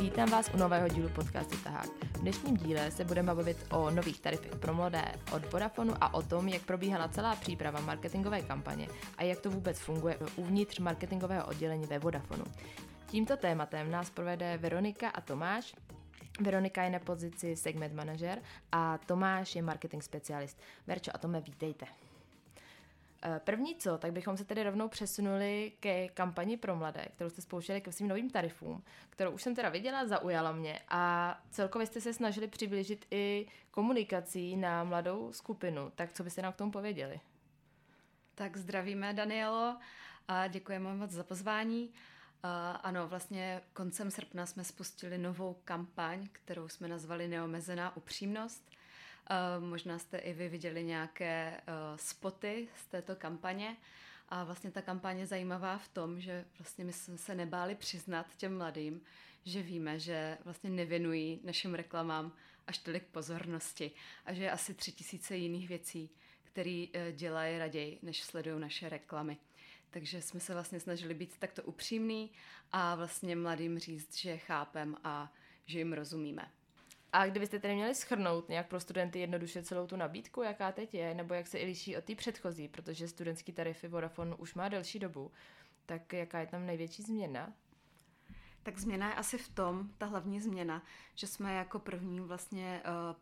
Vítám vás u nového dílu podcastu Tahák. V dnešním díle se budeme bavit o nových tarifech pro mladé od Vodafonu a o tom, jak probíhala celá příprava marketingové kampaně a jak to vůbec funguje uvnitř marketingového oddělení ve Vodafonu. Tímto tématem nás provede Veronika a Tomáš, Veronika je na pozici segment manažer a Tomáš je marketing specialist. Verčo a Tome, vítejte. Eh, první co, tak bychom se tedy rovnou přesunuli ke kampani pro mladé, kterou jste spouštěli ke svým novým tarifům, kterou už jsem teda viděla, zaujala mě a celkově jste se snažili přiblížit i komunikací na mladou skupinu. Tak co byste nám k tomu pověděli? Tak zdravíme, Danielo, a děkujeme moc za pozvání. Uh, ano, vlastně koncem srpna jsme spustili novou kampaň, kterou jsme nazvali Neomezená upřímnost. Uh, možná jste i vy viděli nějaké uh, spoty z této kampaně. A vlastně ta kampaně je zajímavá v tom, že vlastně my jsme se nebáli přiznat těm mladým, že víme, že vlastně nevěnují našim reklamám až tolik pozornosti a že je asi tři tisíce jiných věcí, které uh, dělají raději, než sledují naše reklamy. Takže jsme se vlastně snažili být takto upřímný a vlastně mladým říct, že chápem a že jim rozumíme. A kdybyste tedy měli schrnout nějak pro studenty jednoduše celou tu nabídku, jaká teď je, nebo jak se i liší od té předchozí, protože studentský tarify Vodafone už má delší dobu, tak jaká je tam největší změna? Tak změna je asi v tom, ta hlavní změna, že jsme jako první vlastně uh,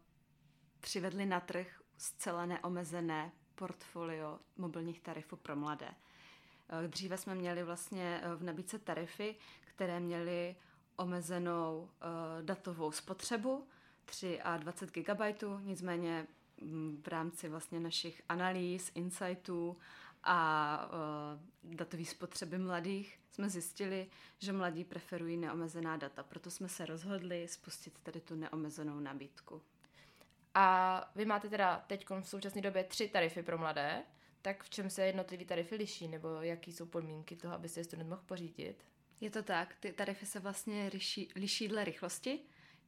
přivedli na trh zcela neomezené portfolio mobilních tarifů pro mladé. Uh, dříve jsme měli vlastně uh, v nabídce tarify, které měly omezenou uh, datovou spotřebu, 3 a 20 GB, nicméně mm, v rámci vlastně našich analýz, insightů a uh, datové spotřeby mladých jsme zjistili, že mladí preferují neomezená data. Proto jsme se rozhodli spustit tady tu neomezenou nabídku. A vy máte teda teď v současné době tři tarify pro mladé, tak v čem se jednotlivé tarify liší, nebo jaký jsou podmínky toho, aby se student mohl pořídit? Je to tak, ty tarify se vlastně liší, liší dle rychlosti.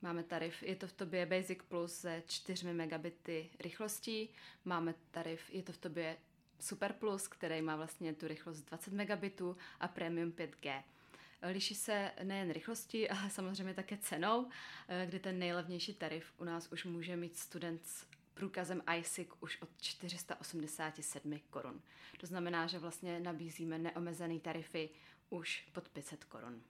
Máme tarif, je to v tobě Basic Plus se 4 megabity rychlostí. Máme tarif, je to v tobě Super Plus, který má vlastně tu rychlost 20 megabitů a Premium 5G. Liší se nejen rychlostí, ale samozřejmě také cenou, kdy ten nejlevnější tarif u nás už může mít student s průkazem ISIC už od 487 korun. To znamená, že vlastně nabízíme neomezené tarify už pod 500 korun.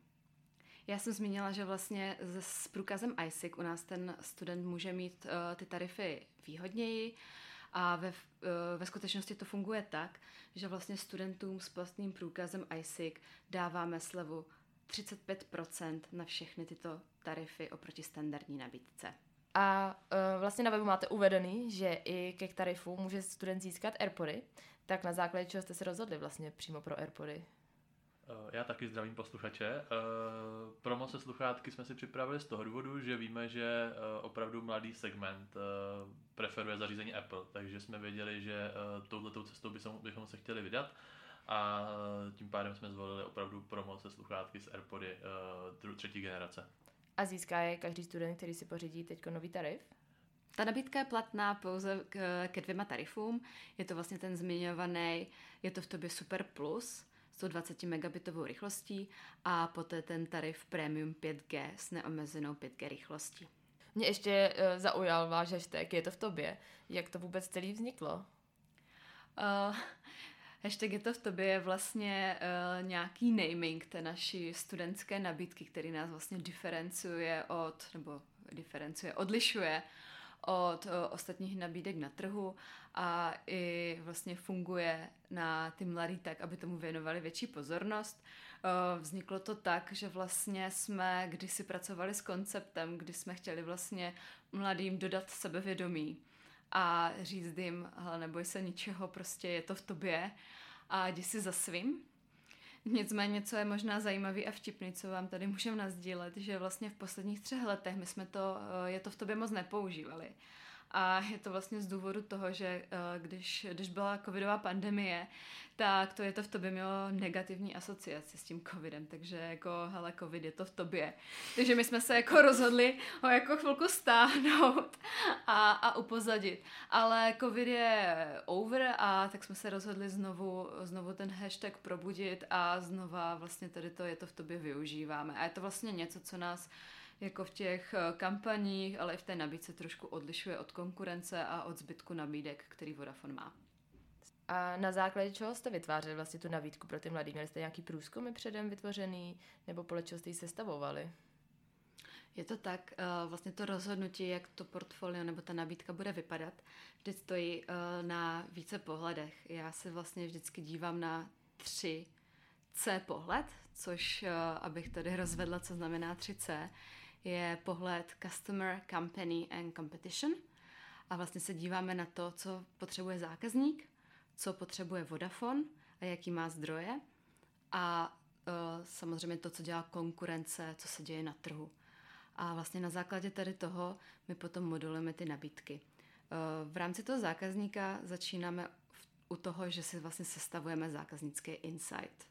Já jsem zmínila, že vlastně s průkazem ISIC u nás ten student může mít uh, ty tarify výhodněji a ve, uh, ve skutečnosti to funguje tak, že vlastně studentům s platným průkazem ISIC dáváme slevu 35% na všechny tyto tarify oproti standardní nabídce. A uh, vlastně na webu máte uvedený, že i ke tarifu může student získat AirPody, tak na základě čeho jste se rozhodli vlastně přímo pro AirPody? Eh, já taky zdravím posluchače. Eh, promo se sluchátky jsme si připravili z toho důvodu, že víme, že eh, opravdu mladý segment preferuje zařízení Apple, takže jsme věděli, že touhletou cestou bychom se chtěli vydat a tím pádem jsme zvolili opravdu promo se sluchátky z AirPody třetí generace. A získá je každý student, který si pořídí teď nový tarif? Ta nabídka je platná pouze k, ke dvěma tarifům. Je to vlastně ten zmiňovaný, je to v tobě Super Plus, 120 megabitovou rychlostí a poté ten tarif Premium 5G s neomezenou 5G rychlostí. Mě ještě uh, zaujal váš hashtag, je to v tobě. Jak to vůbec celý vzniklo? Uh, hashtag je to v tobě je vlastně uh, nějaký naming té naší studentské nabídky, který nás vlastně diferencuje od, nebo diferencuje, odlišuje od o, ostatních nabídek na trhu a i vlastně funguje na ty mladý tak, aby tomu věnovali větší pozornost. O, vzniklo to tak, že vlastně jsme kdysi pracovali s konceptem, kdy jsme chtěli vlastně mladým dodat sebevědomí a říct jim, hele, neboj se ničeho, prostě je to v tobě a jdi si za svým. Nicméně, co je možná zajímavý a vtipný, co vám tady můžeme nazdílet, že vlastně v posledních třech letech my jsme to, eh, je to v tobě moc nepoužívali. A je to vlastně z důvodu toho, že eh, když, když byla covidová pandemie, tak to je to v tobě mělo negativní asociaci s tím covidem, takže jako, hele, covid je to v tobě. Takže my jsme se jako rozhodli ho jako chvilku stáhnout a, a upozadit. Ale covid je over a tak jsme se rozhodli znovu, znovu ten hashtag probudit a znova vlastně tady to je to v tobě využíváme. A je to vlastně něco, co nás jako v těch eh, kampaních, ale i v té nabídce trošku odlišuje od konkurence a od zbytku nabídek, který Vodafone má. A na základě čeho jste vytvářeli vlastně tu nabídku pro ty mladý? Měli jste nějaký průzkumy předem vytvořený, nebo podle čeho jste ji sestavovali? Je to tak, eh, vlastně to rozhodnutí, jak to portfolio nebo ta nabídka bude vypadat, vždy stojí eh, na více pohledech. Já se vlastně vždycky dívám na tři C pohled, což, abych tady rozvedla, co znamená 3C, je pohled Customer, Company and Competition. A vlastně se díváme na to, co potřebuje zákazník, co potřebuje Vodafone a jaký má zdroje a uh, samozřejmě to, co dělá konkurence, co se děje na trhu. A vlastně na základě tady toho my potom modelujeme ty nabídky. Uh, v rámci toho zákazníka začínáme u toho, že si vlastně sestavujeme zákaznický insight.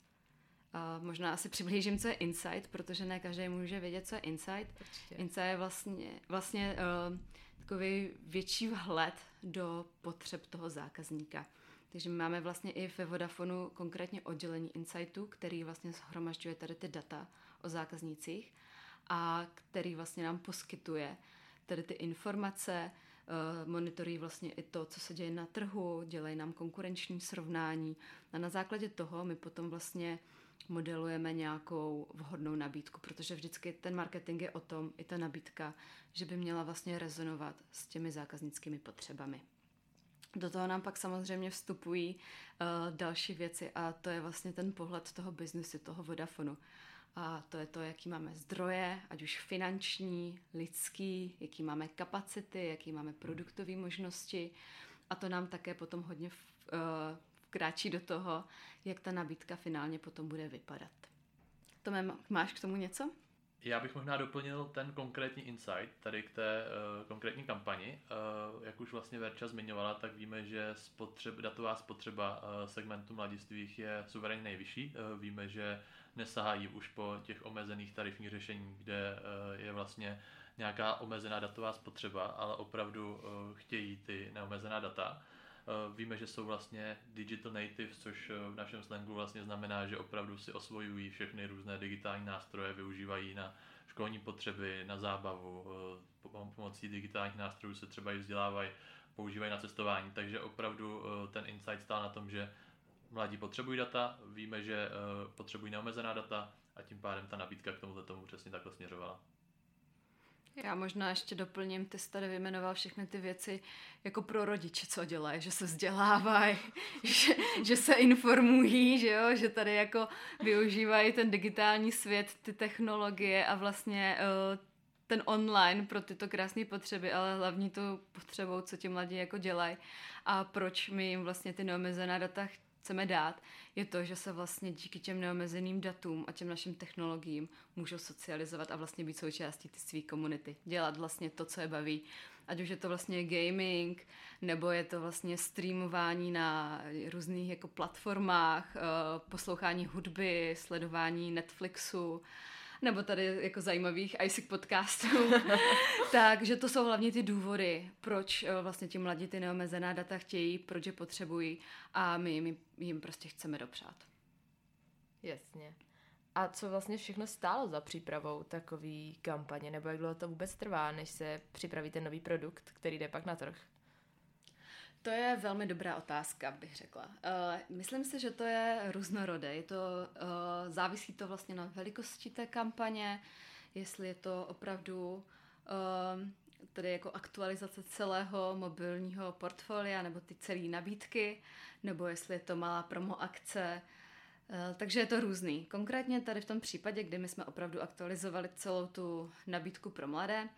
Možná asi přiblížím, co je insight, protože ne každý může vědět, co je insight. Určitě. Insight je vlastně, vlastně uh, takový větší vhled do potřeb toho zákazníka. Takže my máme vlastně i ve Vodafonu konkrétně oddělení insightu, který vlastně shromažďuje tady ty data o zákaznících a který vlastně nám poskytuje tady ty informace, uh, monitorují vlastně i to, co se děje na trhu, dělají nám konkurenční srovnání a na základě toho my potom vlastně modelujeme nějakou vhodnou nabídku, protože vždycky ten marketing je o tom, i ta nabídka, že by měla vlastně rezonovat s těmi zákaznickými potřebami. Do toho nám pak samozřejmě vstupují uh, další věci a to je vlastně ten pohled toho biznesu, toho Vodafonu. A to je to, jaký máme zdroje, ať už finanční, lidský, jaký máme kapacity, jaký máme produktové možnosti. A to nám také potom hodně uh, vkráčí do toho, jak ta nabídka finálně potom bude vypadat. Tome, máš k tomu něco? Já bych možná doplnil ten konkrétní insight tady k té uh, konkrétní kampani. Uh, jak už vlastně Verča zmiňovala, tak víme, že spotřeb, datová spotřeba uh, segmentu mladistvých je suverénně nejvyšší. Uh, víme, že nesahají už po těch omezených tarifních řešení, kde uh, je vlastně nějaká omezená datová spotřeba, ale opravdu uh, chtějí ty neomezená data. Eh, víme, že jsou vlastně digital natives, což eh, v našem slangu vlastně znamená, že opravdu si osvojují všechny různé digitální nástroje, využívají na školní potřeby, na zábavu, eh, pomocí digitálních nástrojů se třeba i vzdělávají, používají na cestování, takže opravdu ten insight stál na tom, že mladí potřebují data, víme, že potřebují neomezená data a tím pádem ta nabídka k tomuto tomu přesně takhle směřovala. Já možná ještě doplním, ty jsi tady vyjmenoval všechny ty věci jako pro rodiče, co dělají, že se vzdělávají, že, že se informují, že jo, že tady jako využívají ten digitální svět, ty technologie a vlastně uh, ten online pro tyto krásné potřeby, ale hlavní tu potřebou, co ti mladí jako dělají a proč my jim vlastně ty neomezená data chceme dát, je to, že se vlastně díky těm neomezeným datům a těm našim technologiím můžou socializovat a vlastně být součástí ty své komunity. Dělat vlastně to, co je baví. Ať už je to vlastně gaming, nebo je to vlastně streamování na různých jako platformách, eh, poslouchání hudby, sledování Netflixu, nebo tady jako zajímavých ISIC podcastů. Takže to jsou hlavně ty důvody, proč eh, vlastně ti mladí ty neomezená data chtějí, proč je potřebují a my jim, jim prostě chceme dopřát. Jasně. A co vlastně všechno stálo za přípravou takové kampaně, nebo jak dlouho to vůbec trvá, než se připraví ten nový produkt, který jde pak na trh? To je velmi dobrá otázka, bych řekla. Uh, myslím si, že to je různorodé. Je to, uh, závisí to vlastně na velikosti té kampaně, jestli je to opravdu uh, tedy jako aktualizace celého mobilního portfolia nebo ty celé nabídky, nebo jestli je to malá promo akce. Takže je to různý. Konkrétně tady v tom případě, kdy my jsme opravdu aktualizovali celou tu nabídku pro mladé,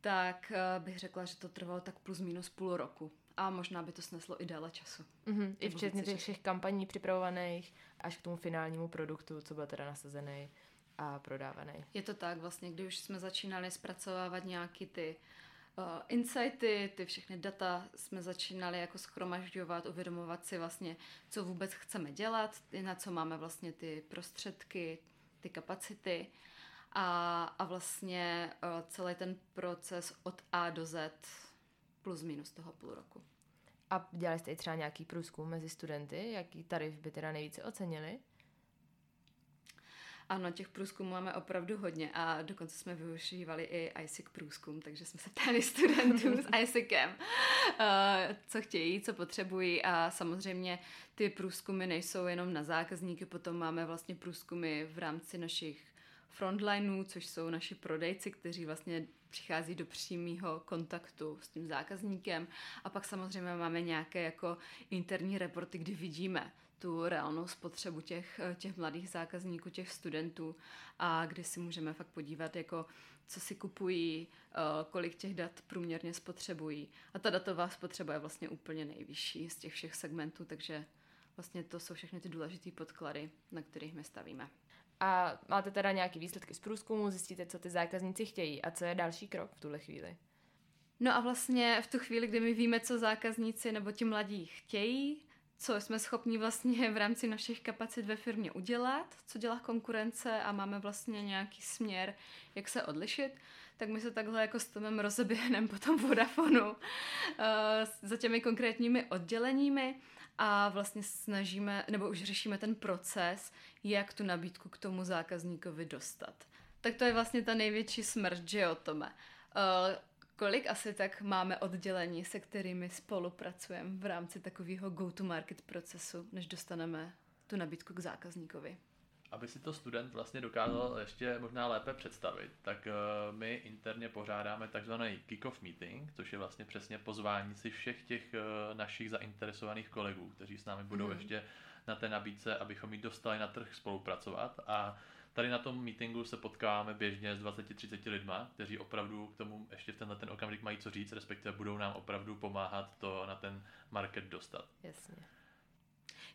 tak bych řekla, že to trvalo tak plus minus půl roku a možná by to sneslo i déle času. Mm-hmm. I včetně těch všech kampaní připravovaných až k tomu finálnímu produktu, co byl teda nasazený a prodávaný. Je to tak, vlastně, když už jsme začínali zpracovávat nějaký ty uh, insighty, ty všechny data jsme začínali jako schromažďovat, uvědomovat si vlastně, co vůbec chceme dělat, na co máme vlastně ty prostředky, ty kapacity a, a vlastně uh, celý ten proces od A do Z plus minus toho půl roku. A dělali jste i třeba nějaký průzkum mezi studenty? Jaký tarif by teda nejvíce ocenili? Ano, těch průzkumů máme opravdu hodně a dokonce jsme využívali i ISIC průzkum, takže jsme se ptali studentů s ISICem, uh, co chtějí, co potřebují a samozřejmě ty průzkumy nejsou jenom na zákazníky, potom máme vlastně průzkumy v rámci našich frontlineů, což jsou naši prodejci, kteří vlastně přichází do přímého kontaktu s tím zákazníkem a pak samozřejmě máme nějaké jako interní reporty, kdy vidíme tu reálnou spotřebu těch, těch mladých zákazníků, těch studentů a kdy si můžeme fakt podívat, jako co si kupují, eh, kolik těch dat průměrně spotřebují. A ta datová spotřeba je vlastně úplně nejvyšší z těch všech segmentů, takže vlastně to jsou všechny ty důležité podklady, na kterých my stavíme. A máte teda nějaké výsledky z průzkumu, zjistíte, co ty zákazníci chtějí a co je další krok v tuhle chvíli? No a vlastně v tu chvíli, kdy my víme, co zákazníci nebo ti mladí chtějí, co jsme schopni vlastně v rámci našich kapacit ve firmě udělat, co dělá konkurence a máme vlastně nějaký směr, jak se odlišit, tak my se takhle jako s Tomem rozeběhneme po tom Vodafonu uh, za těmi konkrétními odděleními a vlastně snažíme, nebo už řešíme ten proces, jak tu nabídku k tomu zákazníkovi dostat. Tak to je vlastně ta největší smrt, že jo, Tome. Uh, kolik asi tak máme oddělení, se kterými spolupracujeme v rámci takového go-to-market procesu, než dostaneme tu nabídku k zákazníkovi? Aby si to student vlastně dokázal ještě možná lépe představit, tak uh, my interně pořádáme takzvaný kick-off meeting, což je vlastně přesně pozvání si všech těch uh, našich zainteresovaných kolegů, kteří s námi budou mm. ještě na té nabídce, abychom ji dostali na trh spolupracovat a Tady na tom meetingu se potkáváme běžně s 20-30 lidma, kteří opravdu k tomu ještě v tenhle ten okamžik mají co říct, respektive budou nám opravdu pomáhat to na ten market dostat. Jasně.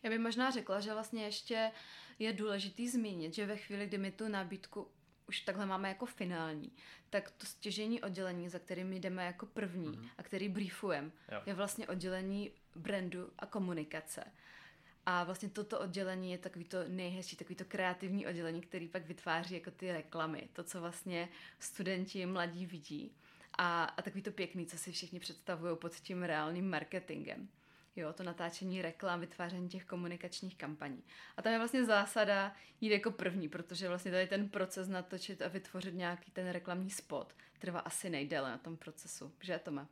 Já bych možná řekla, že vlastně ještě je důležitý zmínit, že ve chvíli, kdy my tu nabídku už takhle máme jako finální, tak to stěžení oddělení, za kterým jdeme jako první mm-hmm. a který briefujeme, je vlastně oddělení brandu a komunikace. A vlastně toto oddělení je takový to nejhezčí, takový to kreativní oddělení, který pak vytváří jako ty reklamy, to, co vlastně studenti mladí vidí. A, a takový to pěkný, co si všichni představují pod tím reálným marketingem. Jo, to natáčení reklam, vytváření těch komunikačních kampaní. A tam je vlastně zásada jít jako první, protože vlastně tady ten proces natočit a vytvořit nějaký ten reklamní spot trvá asi nejdéle na tom procesu. Že, Tome? Uh,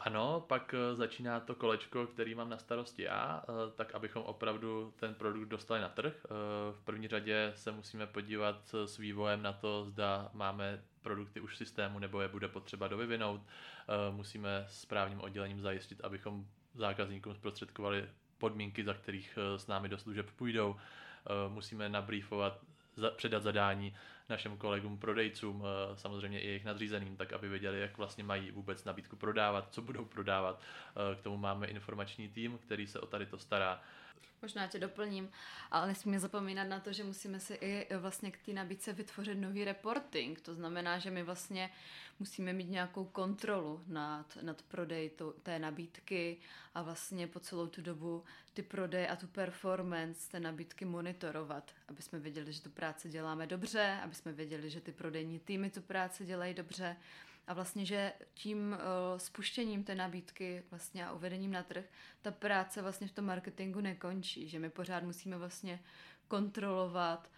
ano, pak uh, začíná to kolečko, který mám na starosti já, uh, tak abychom opravdu ten produkt dostali na trh. V první řadě se musíme podívat s vývojem na to, zda máme produkty už v systému nebo je bude potřeba dovyvinout. Musíme s právním oddělením zajistit, abychom zákazníkům zprostředkovali podmínky, za kterých s námi do služeb půjdou. Musíme nabrýfovat, předat zadání našim kolegům prodejcům, eh, samozřejmě i jejich nadřízeným, tak aby věděli, jak vlastně mají vůbec nabídku prodávat, co budou prodávat. Eh, k tomu máme informační tým, který se o tady to stará. Možná tě doplním, ale nesmíme zapomínat na to, že musíme si i vlastně k té nabídce vytvořit nový reporting. To znamená, že my vlastně musíme mít nějakou kontrolu nad, nad prodej to, té nabídky a vlastně po celou tu dobu ty prodeje a tu performance té nabídky monitorovat, aby jsme věděli, že tu práci děláme dobře, aby jsme věděli, že ty prodejní týmy tu práci dělají dobře a vlastně, že tím uh, spuštěním té nabídky vlastně a uvedením na trh, ta práce vlastně v tom marketingu nekončí, že my pořád musíme vlastně kontrolovat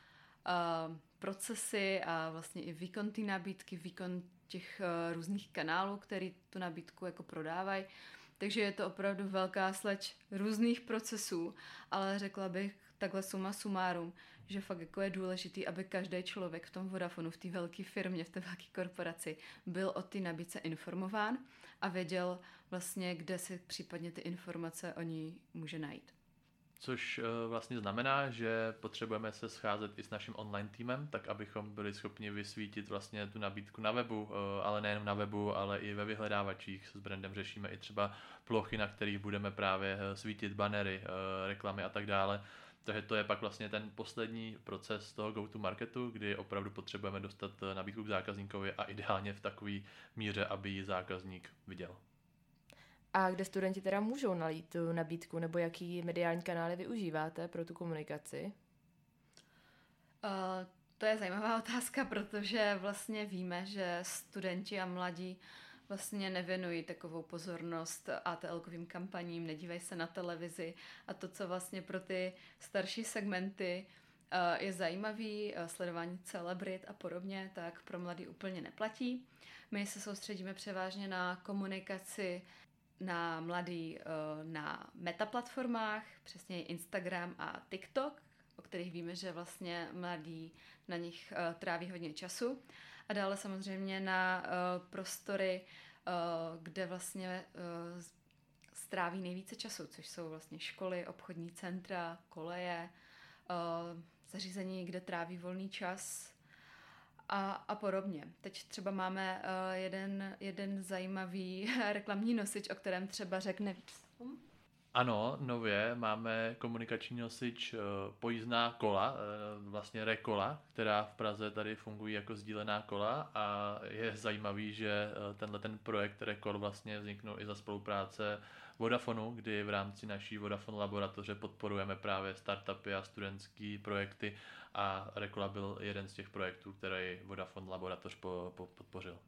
uh, procesy a vlastně i výkon té nabídky, výkon těch uh, různých kanálů, který tu nabídku jako prodávají. Takže je to opravdu velká sleč různých procesů, ale řekla bych takhle suma sumárum, že fakt jako je důležitý, aby každý člověk v tom Vodafonu, v té velké firmě, v té velké korporaci byl o ty nabídce informován a věděl vlastně, kde si případně ty informace o ní může najít. Což eh, vlastně znamená, že potřebujeme se scházet i s naším online týmem, tak abychom byli schopni vysvítit vlastně tu nabídku na webu, eh, ale nejen na webu, ale i ve vyhledávačích. S brandem řešíme i třeba plochy, na kterých budeme právě eh, svítit banery, reklamy a tak dále takže to je pak vlastně ten poslední proces toho go-to-marketu, kdy opravdu potřebujeme dostat eh, nabídku k zákazníkovi a ideálně v takové míře, aby ji zákazník viděl. A kde studenti teda můžou nalít tu nabídku, nebo jaký mediální kanály využíváte pro tu komunikaci? Uh, to je zajímavá otázka, protože vlastně víme, že studenti a mladí uh, vlastně nevěnují takovou pozornost ATL-kovým kampaním, nedívají se na televizi a to, co vlastně pro ty starší segmenty je zajímavý, sledování celebrit a podobně, tak pro mladý úplně neplatí. My se soustředíme převážně na komunikaci na mladý na metaplatformách, přesně Instagram a TikTok, o kterých víme, že vlastně mladí na nich tráví hodně času. A dále samozřejmě na prostory, kde vlastně stráví nejvíce času, což jsou vlastně školy, obchodní centra, koleje, uh, zařízení, kde tráví volný čas a, a podobně. Teď třeba máme uh, jeden, jeden zajímavý reklamní nosič, o kterém třeba řekne víc. Ano, nově máme komunikační nosič uh, pojízdná kola, uh, vlastně rekola, která v Praze tady fungují jako sdílená kola a je zajímavý, že uh, tenhle ten projekt rekol vlastně vzniknul i za spolupráce Vodafonu, kdy v rámci naší Vodafone laboratoře podporujeme právě startupy a studentské projekty a Rekola byl jeden z těch projektů, který Vodafone laboratoř po, po, podpořil.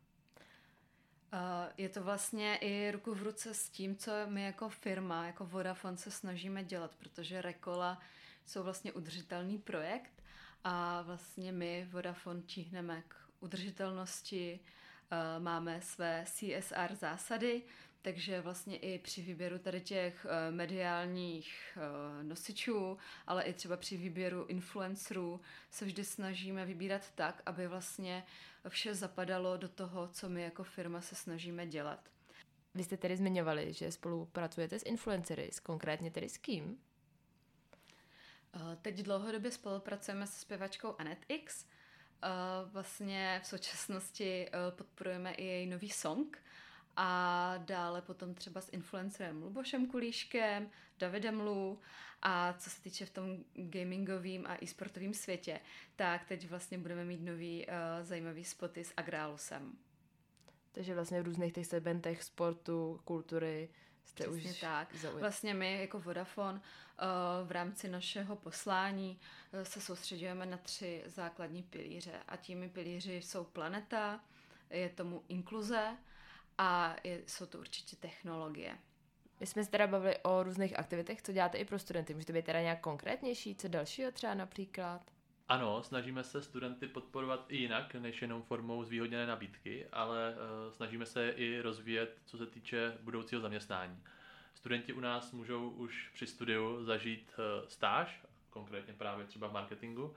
Je to vlastně i ruku v ruce s tím, co my jako firma, jako Vodafone se snažíme dělat, protože Rekola jsou vlastně udržitelný projekt a vlastně my Vodafone tíhneme k udržitelnosti, máme své CSR zásady, takže vlastně i při výběru tady těch uh, mediálních uh, nosičů, ale i třeba při výběru influencerů se vždy snažíme vybírat tak, aby vlastně vše zapadalo do toho, co my jako firma se snažíme dělat. Vy jste tedy zmiňovali, že spolupracujete s influencery, s konkrétně tedy s kým? Uh, teď dlouhodobě spolupracujeme se zpěvačkou Anet X. Vlastně v současnosti podporujeme i její nový song, a dále potom třeba s influencerem Lubošem Kulíškem, Davidem Lu a co se týče v tom gamingovým a e-sportovým světě, tak teď vlastně budeme mít nový uh, zajímavý spoty s Agrálusem. Takže vlastně v různých těch segmentech sportu, kultury jste Přesně už tak. Zaujít. Vlastně my jako Vodafone uh, v rámci našeho poslání uh, se soustředujeme na tři základní pilíře a těmi pilíři jsou planeta, je tomu inkluze, a je, jsou to určitě technologie. My jsme se teda bavili o různých aktivitech, co děláte i pro studenty. Můžete být teda nějak konkrétnější, co dalšího třeba například? Ano, snažíme se studenty podporovat i jinak, než jenom formou zvýhodněné nabídky, ale uh, snažíme se i rozvíjet, co se týče budoucího zaměstnání. Studenti u nás můžou už při studiu zažít uh, stáž, konkrétně právě třeba v marketingu,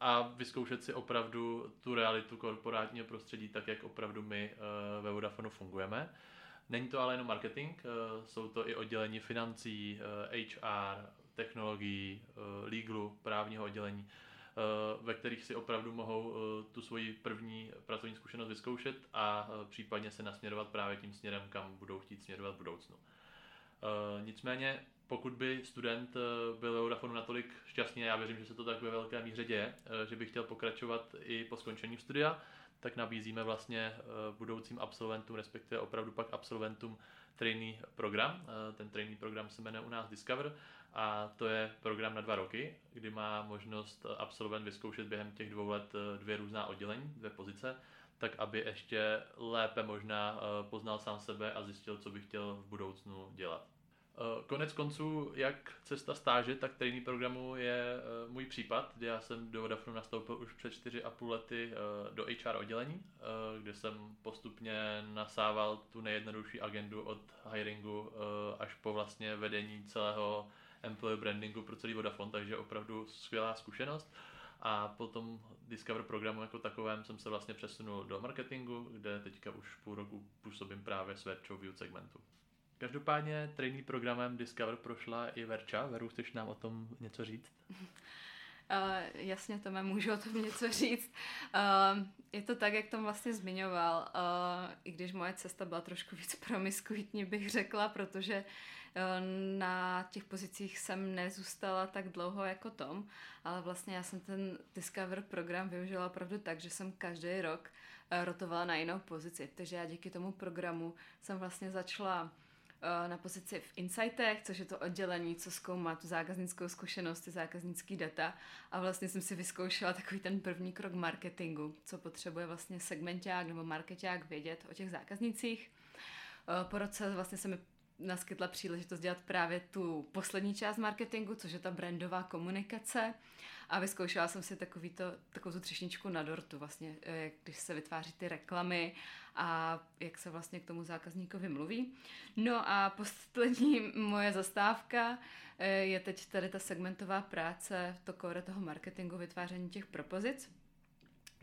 a vyzkoušet si opravdu tu realitu korporátního prostředí tak, jak opravdu my eh, ve Vodafonu fungujeme. Není to ale jenom marketing, eh, jsou to i oddělení financí, HR, technologií, legalu, právního oddělení, ve kterých si opravdu mohou tu svoji první pracovní zkušenost vyzkoušet a případně se nasměrovat právě tím směrem, kam budou chtít směrovat v budoucnu. Nicméně pokud by student eh, byl ve Vodafonu natolik šťastný, já věřím, že se to tak ve velké míře děje, eh, že by chtěl pokračovat i po skončení studia, tak nabízíme vlastně eh, budoucím absolventům, respektive opravdu pak absolventům trainee program. Ten trainee program se jmenuje u nás Discover a to je program na dva roky, kdy má možnost absolvent vyzkoušet během těch dvou let dvě různá oddělení, dvě pozice, tak aby ještě lépe možná poznal sám sebe a zjistil, co by chtěl v budoucnu dělat. Eh, konec konců, jak cesta stáže, tak trainee programu je eh, můj případ, kdy já jsem do Vodafonu nastoupil už před 4,5 lety eh, do HR oddělení, kde jsem postupně nasával tu nejjednodušší agendu od hiringu až po vlastně vedení celého employee brandingu pro celý Vodafone, takže opravdu skvělá zkušenost. A potom Discover programu jako takovém jsem se vlastně přesunul do marketingu, kde teďka už půl roku působím právě s View segmentu. Každopádně trainee programem Discover prošla i Verča. Veru, chceš nám o tom něco říct? Uh, jasně, Tome, můžu o tom něco říct. Uh, je to tak, jak tom vlastně zmiňoval, uh, i když moje cesta byla trošku víc promiskuitní, bych řekla, protože uh, na těch pozicích jsem nezůstala tak dlouho jako Tom, ale vlastně já jsem ten Discover program využila opravdu tak, že jsem každý rok uh, rotovala na jinou pozici. Takže já díky tomu programu jsem vlastně začala na pozici v Insightech, což je to oddělení, co zkoumá tu zákaznickou zkušenost, ty zákaznický data a vlastně jsem si vyzkoušela takový ten první krok marketingu, co potřebuje vlastně segmenták nebo marketák vědět o těch zákaznicích. Eh, po roce vlastně se mi naskytla příležitost dělat právě tu poslední část marketingu, což je ta brandová komunikace. A vyzkoušela jsem si takový to, takovou tu třešničku na dortu, vlastně, jak když se vytváří ty reklamy a jak se vlastně k tomu zákazníkovi mluví. No a poslední moje zastávka je teď tady ta segmentová práce, to kore toho marketingu, vytváření těch propozic.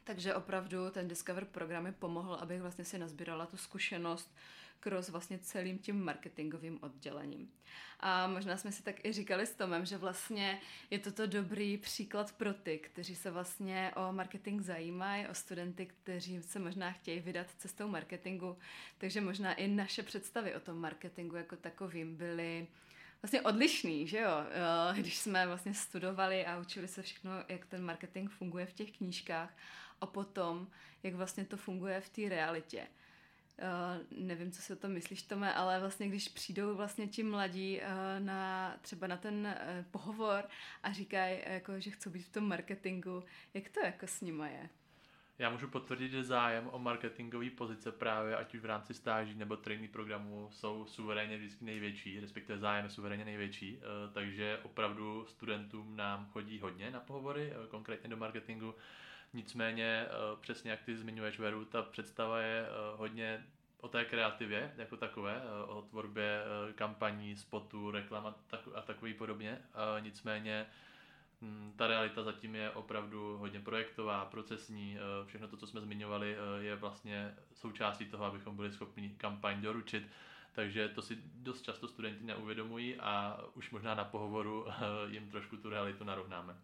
Takže opravdu ten Discover program mi pomohl, abych vlastně si nazbírala tu zkušenost cross vlastně celým tím marketingovým oddělením. A možná jsme si tak i říkali s Tomem, že vlastně je toto dobrý příklad pro ty, kteří se vlastně o marketing zajímají, o studenty, kteří se možná chtějí vydat cestou marketingu. Takže možná i naše představy o tom marketingu jako takovým byly vlastně odlišný, že jo? Eh, když jsme vlastně studovali a učili se všechno, jak ten marketing funguje v těch knížkách a potom, jak vlastně to funguje v té realitě. Uh, nevím, co si o tom myslíš, Tome, ale vlastně když přijdou vlastně ti mladí uh, na, třeba na ten uh, pohovor a říkají, jako, že chcou být v tom marketingu, jak to jako s nima je? Já můžu potvrdit, že zájem o marketingové pozice právě, ať už v rámci stáží nebo trénink programu, jsou suverénně vždycky největší, respektive zájem je suverénně největší, takže opravdu studentům nám chodí hodně na pohovory, konkrétně do marketingu, Nicméně, eh, přesně jak ty zmiňuješ, Veru, ta představa je eh, hodně o té kreativě jako takové, eh, o tvorbě kampaní, spotů, reklam a, tak, a takový podobně. Nicméně hm, ta realita zatím je opravdu hodně projektová, procesní, všechno to, co jsme zmiňovali, je vlastně součástí toho, abychom byli schopni kampaň doručit, takže to si dost často studenti neuvědomují a už možná na pohovoru jim trošku tu realitu narovnáme.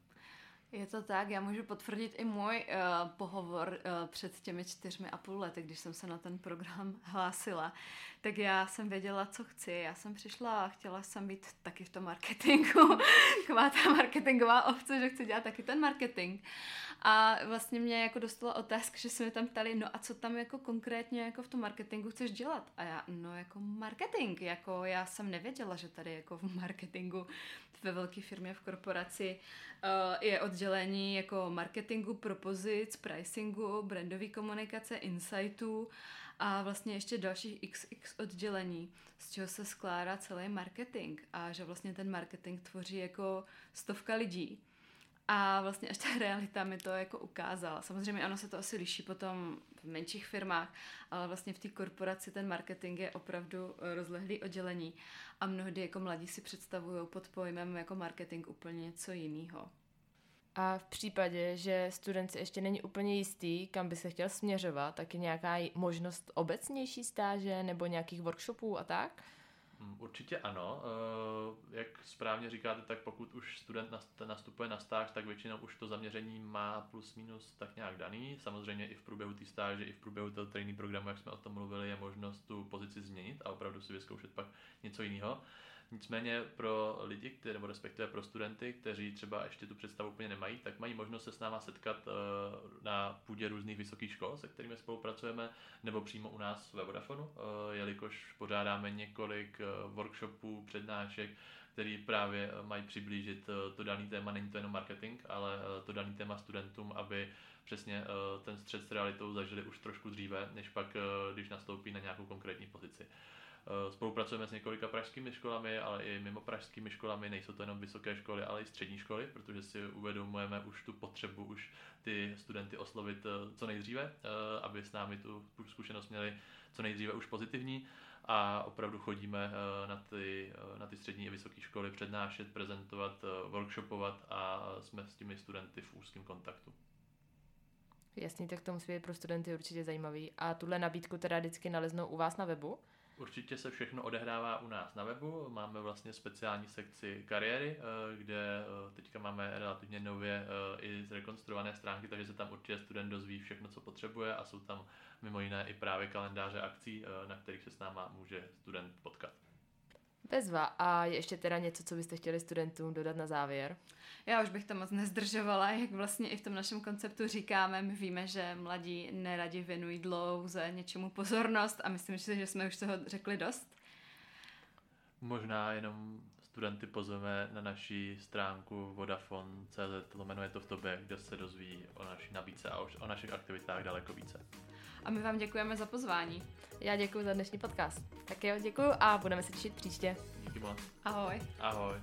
Je to tak, já můžu potvrdit i můj uh, pohovor uh, před těmi čtyřmi a půl lety, když jsem se na ten program hlásila. Tak já jsem věděla, co chci. Já jsem přišla a chtěla jsem být taky v tom marketingu. Taková ta marketingová ovce, že chci dělat taky ten marketing. A vlastně mě jako dostala otázka, že se mi tam ptali, no a co tam jako konkrétně jako v tom marketingu chceš dělat? A já, no jako marketing, jako já jsem nevěděla, že tady jako v marketingu ve velké firmě, v korporaci uh, je oddělení jako marketingu, propozic, pricingu, brandové komunikace, insightů a vlastně ještě dalších XX oddělení, z čeho se skládá celý marketing a že vlastně ten marketing tvoří jako stovka lidí. A vlastně až ta realita mi to jako ukázala. Samozřejmě ono se to asi liší potom v menších firmách, ale vlastně v té korporaci ten marketing je opravdu rozlehlý oddělení a mnohdy jako mladí si představují pod pojmem jako marketing úplně něco jiného. A v případě, že student si ještě není úplně jistý, kam by se chtěl směřovat, tak je nějaká možnost obecnější stáže nebo nějakých workshopů a tak? Mm, určitě ano. Eh, jak správně říkáte, tak pokud už student nastupuje na stáž, tak většinou už to zaměření má plus minus tak nějak daný. Samozřejmě i v průběhu té stáže, i v průběhu toho training programu, jak jsme o tom mluvili, je možnost tu pozici změnit a opravdu si vyzkoušet pak něco jiného. Nicméně pro lidi, které, nebo respektive pro studenty, kteří třeba ještě tu představu úplně nemají, tak mají možnost se s náma setkat eh, na půdě různých vysokých škol, se kterými spolupracujeme, nebo přímo u nás ve Vodafonu, eh, jelikož pořádáme několik eh, workshopů, přednášek, který právě mají přiblížit to daný téma, není to jenom marketing, ale to daný téma studentům, aby přesně ten střed s realitou zažili už trošku dříve, než pak, když nastoupí na nějakou konkrétní pozici. Eh, spolupracujeme s několika pražskými školami, ale i mimo pražskými školami, nejsou to jenom vysoké školy, ale i střední školy, protože si uvědomujeme už tu potřebu už ty studenty oslovit eh, co nejdříve, eh, aby s námi tu zkušenost měli co nejdříve už pozitivní a opravdu chodíme na ty, na ty střední a vysoké školy přednášet, prezentovat, workshopovat a jsme s těmi studenty v úzkém kontaktu. Jasný, tak to musí být pro studenty určitě zajímavý. A tuhle nabídku teda vždycky naleznou u vás na webu? Určitě se všechno odehrává u nás na webu. Máme vlastně speciální sekci kariéry, eh, kde eh, teďka máme relativně nově eh, i zrekonstruované stránky, takže se tam určitě student dozví všechno, co potřebuje a jsou tam mimo jiné i právě kalendáře akcí, na kterých se s náma může student potkat. Bezva. A je ještě teda něco, co byste chtěli studentům dodat na závěr? Já už bych to moc nezdržovala, jak vlastně i v tom našem konceptu říkáme. My víme, že mladí neradi věnují dlouze něčemu pozornost a myslím si, že jsme už toho řekli dost. Možná jenom studenty pozveme na naší stránku vodafone.cz, lomeno je to v tobě, kde se dozví o naší nabídce a o našich aktivitách daleko více. A my vám děkujeme za pozvání. Já děkuji za dnešní podcast. Tak jo, děkuji a budeme se těšit příště. Díky moc. Ahoj. Ahoj.